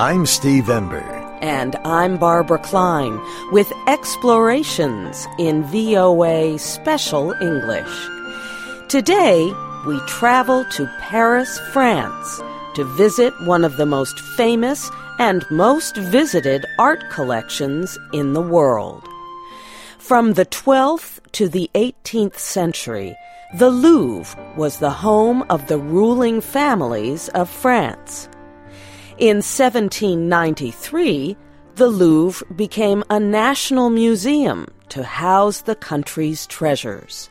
I'm Steve Ember. And I'm Barbara Klein with Explorations in VOA Special English. Today, we travel to Paris, France to visit one of the most famous and most visited art collections in the world. From the 12th to the 18th century, the Louvre was the home of the ruling families of France. In 1793, the Louvre became a national museum to house the country's treasures.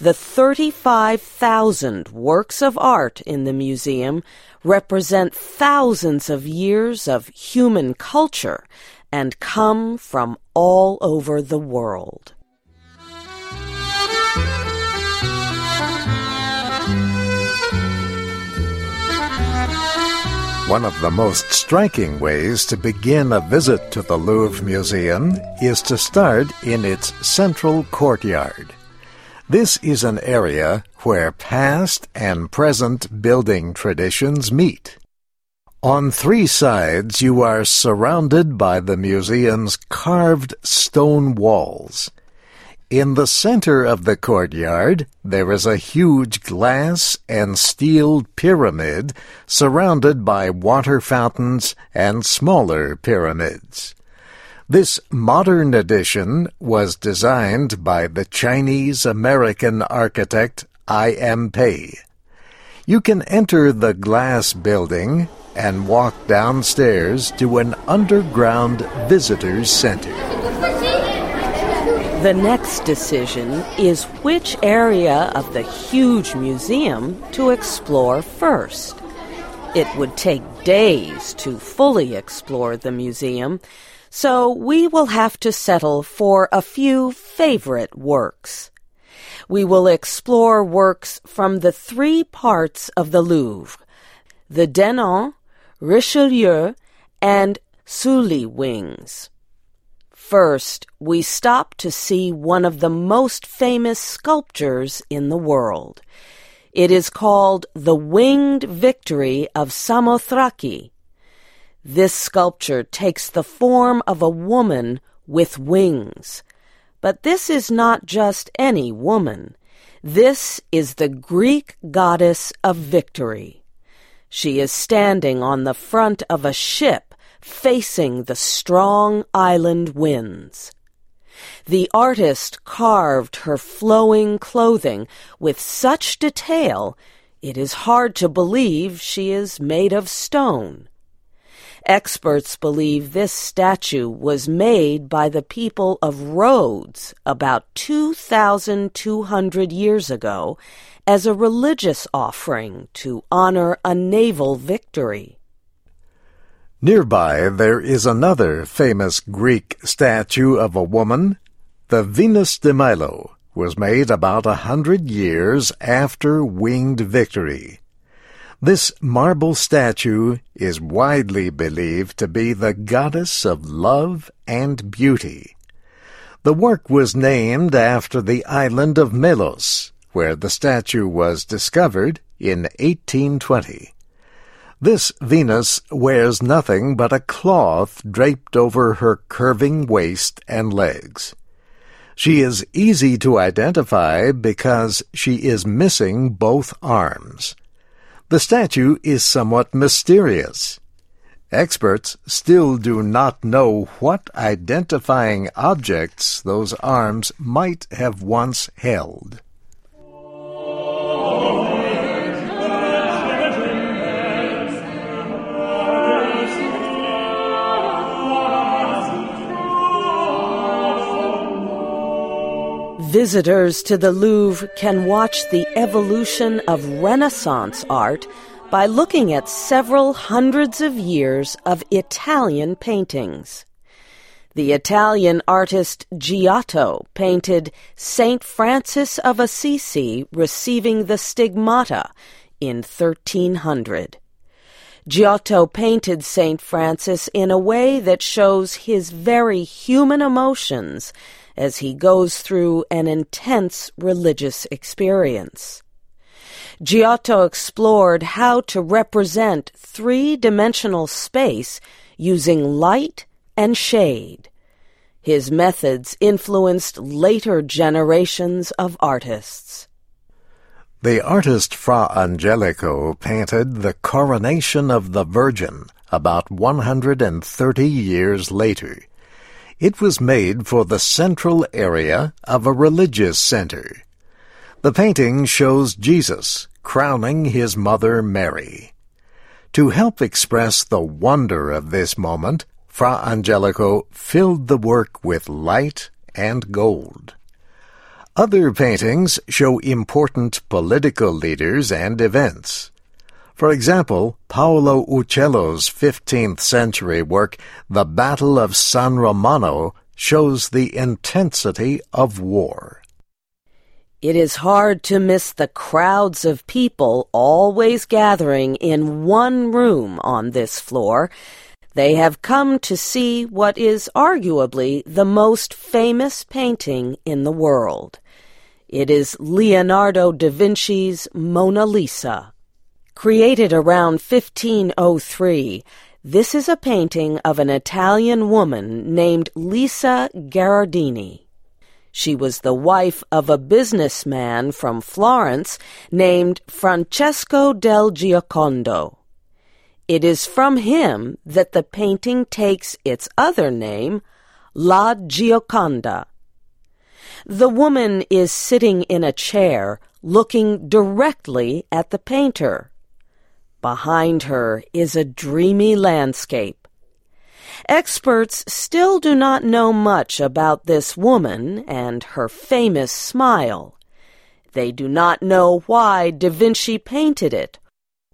The 35,000 works of art in the museum represent thousands of years of human culture and come from all over the world. One of the most striking ways to begin a visit to the Louvre Museum is to start in its central courtyard. This is an area where past and present building traditions meet. On three sides you are surrounded by the museum's carved stone walls. In the center of the courtyard, there is a huge glass and steel pyramid surrounded by water fountains and smaller pyramids. This modern addition was designed by the Chinese American architect I. M. Pei. You can enter the glass building and walk downstairs to an underground visitors center. The next decision is which area of the huge museum to explore first. It would take days to fully explore the museum, so we will have to settle for a few favorite works. We will explore works from the three parts of the Louvre the Denon, Richelieu, and Sully wings. First, we stop to see one of the most famous sculptures in the world. It is called the Winged Victory of Samothraki. This sculpture takes the form of a woman with wings. But this is not just any woman. This is the Greek goddess of victory. She is standing on the front of a ship facing the strong island winds. The artist carved her flowing clothing with such detail it is hard to believe she is made of stone. Experts believe this statue was made by the people of Rhodes about 2,200 years ago as a religious offering to honor a naval victory. Nearby there is another famous Greek statue of a woman. The Venus de Milo was made about a hundred years after Winged Victory. This marble statue is widely believed to be the goddess of love and beauty. The work was named after the island of Melos, where the statue was discovered in 1820. This Venus wears nothing but a cloth draped over her curving waist and legs. She is easy to identify because she is missing both arms. The statue is somewhat mysterious. Experts still do not know what identifying objects those arms might have once held. Visitors to the Louvre can watch the evolution of Renaissance art by looking at several hundreds of years of Italian paintings. The Italian artist Giotto painted Saint Francis of Assisi receiving the stigmata in 1300. Giotto painted Saint Francis in a way that shows his very human emotions as he goes through an intense religious experience. Giotto explored how to represent three-dimensional space using light and shade. His methods influenced later generations of artists. The artist Fra Angelico painted the coronation of the Virgin about 130 years later. It was made for the central area of a religious center. The painting shows Jesus crowning his mother Mary. To help express the wonder of this moment, Fra Angelico filled the work with light and gold. Other paintings show important political leaders and events. For example, Paolo Uccello's 15th century work, The Battle of San Romano, shows the intensity of war. It is hard to miss the crowds of people always gathering in one room on this floor. They have come to see what is arguably the most famous painting in the world. It is Leonardo da Vinci's Mona Lisa. Created around 1503, this is a painting of an Italian woman named Lisa Gherardini. She was the wife of a businessman from Florence named Francesco del Giocondo. It is from him that the painting takes its other name, La Gioconda. The woman is sitting in a chair, looking directly at the painter. Behind her is a dreamy landscape. Experts still do not know much about this woman and her famous smile. They do not know why Da Vinci painted it,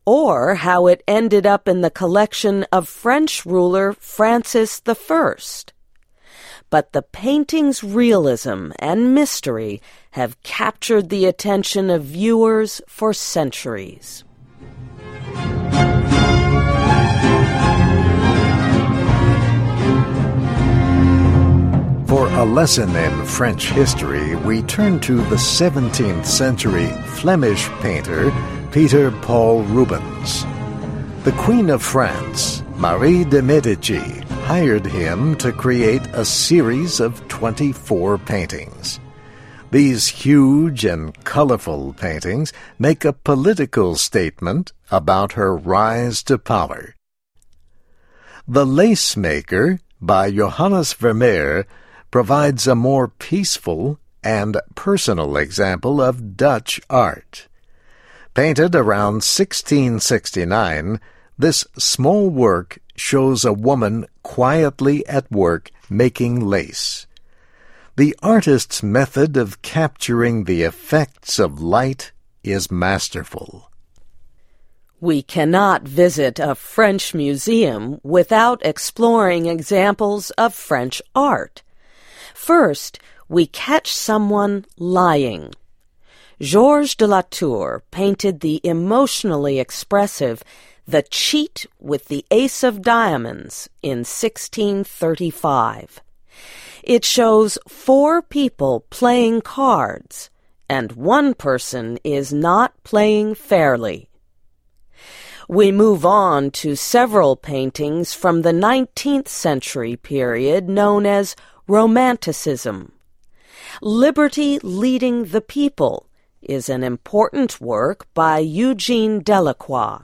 or how it ended up in the collection of French ruler Francis I but the painting's realism and mystery have captured the attention of viewers for centuries. A lesson in French history, we turn to the 17th century Flemish painter Peter Paul Rubens. The Queen of France, Marie de Medici, hired him to create a series of 24 paintings. These huge and colorful paintings make a political statement about her rise to power. The Lace Maker by Johannes Vermeer provides a more peaceful and personal example of Dutch art. Painted around 1669, this small work shows a woman quietly at work making lace. The artist's method of capturing the effects of light is masterful. We cannot visit a French museum without exploring examples of French art. First, we catch someone lying. Georges de la Tour painted the emotionally expressive the Cheat with the Ace of Diamonds in 1635. It shows four people playing cards, and one person is not playing fairly. We move on to several paintings from the 19th century period known as Romanticism. Liberty Leading the People is an important work by Eugene Delacroix.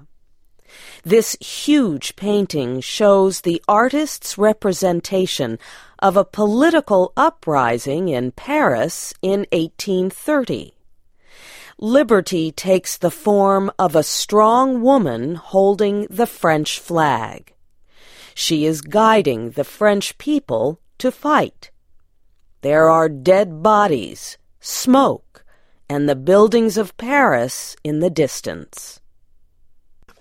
This huge painting shows the artist's representation of a political uprising in Paris in 1830. Liberty takes the form of a strong woman holding the French flag. She is guiding the French people to fight. There are dead bodies, smoke, and the buildings of Paris in the distance.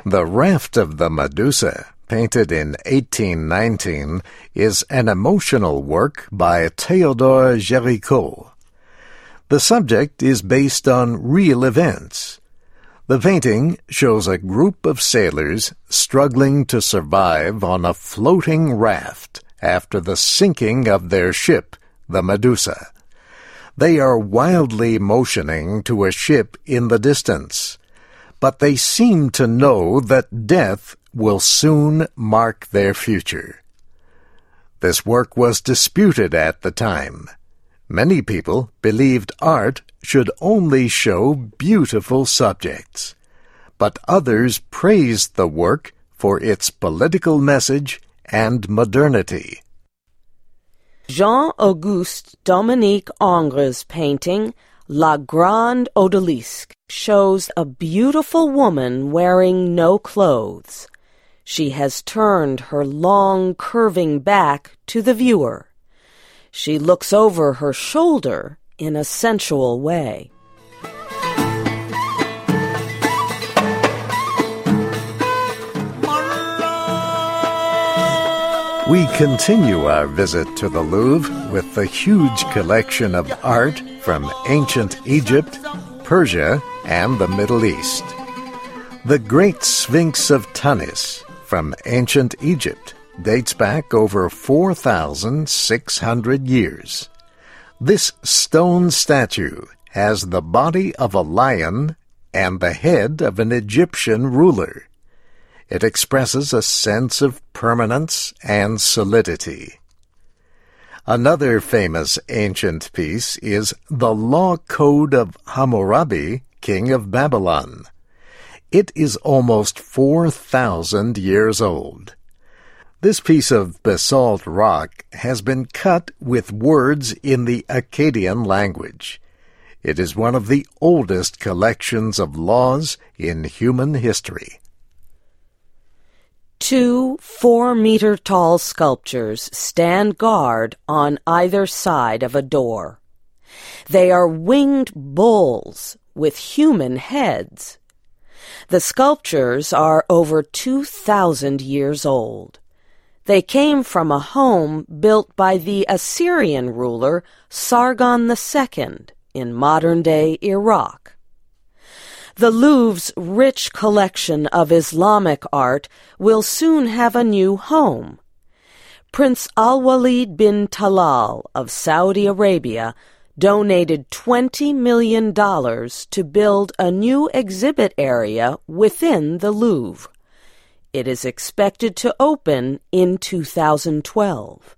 The Raft of the Medusa, painted in 1819, is an emotional work by Theodore Géricault. The subject is based on real events. The painting shows a group of sailors struggling to survive on a floating raft after the sinking of their ship, the Medusa. They are wildly motioning to a ship in the distance. but they seem to know that death will soon mark their future. This work was disputed at the time. Many people believed art should only show beautiful subjects, but others praised the work for its political message and modernity. Jean-Auguste Dominique Ingres' painting La Grande Odalisque shows a beautiful woman wearing no clothes. She has turned her long, curving back to the viewer. She looks over her shoulder in a sensual way. We continue our visit to the Louvre with the huge collection of art from ancient Egypt, Persia, and the Middle East. The Great Sphinx of Tanis from ancient Egypt dates back over 4,600 years. This stone statue has the body of a lion and the head of an Egyptian ruler. It expresses a sense of permanence and solidity. Another famous ancient piece is the Law Code of Hammurabi, king of Babylon. It is almost 4,000 years old. This piece of basalt rock has been cut with words in the Akkadian language. It is one of the oldest collections of laws in human history. Two four meter tall sculptures stand guard on either side of a door. They are winged bulls with human heads. The sculptures are over 2,000 years old. They came from a home built by the Assyrian ruler Sargon II in modern day Iraq. The Louvre's rich collection of Islamic art will soon have a new home. Prince Al Walid bin Talal of Saudi Arabia donated $20 million to build a new exhibit area within the Louvre. It is expected to open in 2012.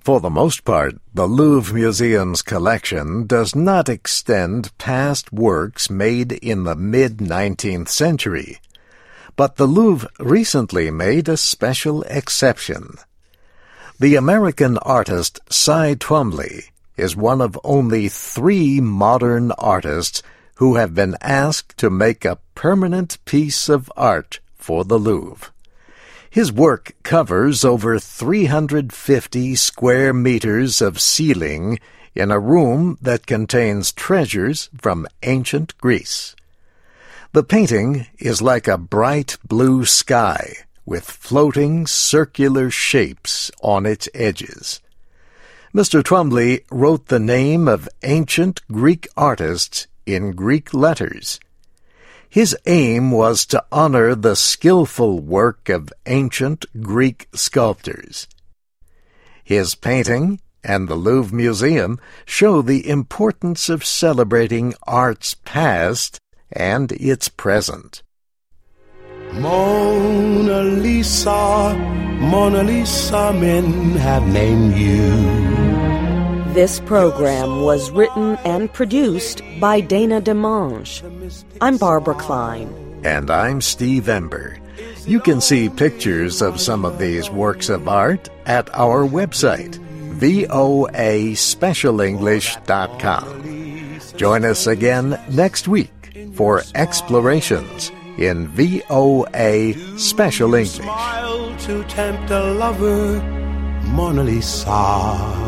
For the most part, the Louvre Museum's collection does not extend past works made in the mid 19th century. But the Louvre recently made a special exception. The American artist Cy Twombly is one of only three modern artists who have been asked to make a permanent piece of art for the Louvre. His work covers over 350 square meters of ceiling in a room that contains treasures from ancient Greece. The painting is like a bright blue sky with floating circular shapes on its edges. Mr. Twombly wrote the name of ancient Greek artists in Greek letters his aim was to honor the skillful work of ancient Greek sculptors. His painting and the Louvre Museum show the importance of celebrating art's past and its present. Mona Lisa, Mona Lisa, men have named you. This program was written and produced by Dana DeMange. I'm Barbara Klein. And I'm Steve Ember. You can see pictures of some of these works of art at our website, voaspecialenglish.com. Join us again next week for explorations in VOA Special English. Smile to tempt a lover, Mona Lisa.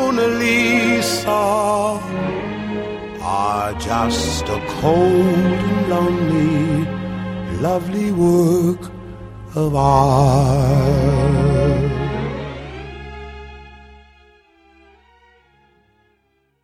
Mona Lisa. Are just a cold and lonely, lovely work of art.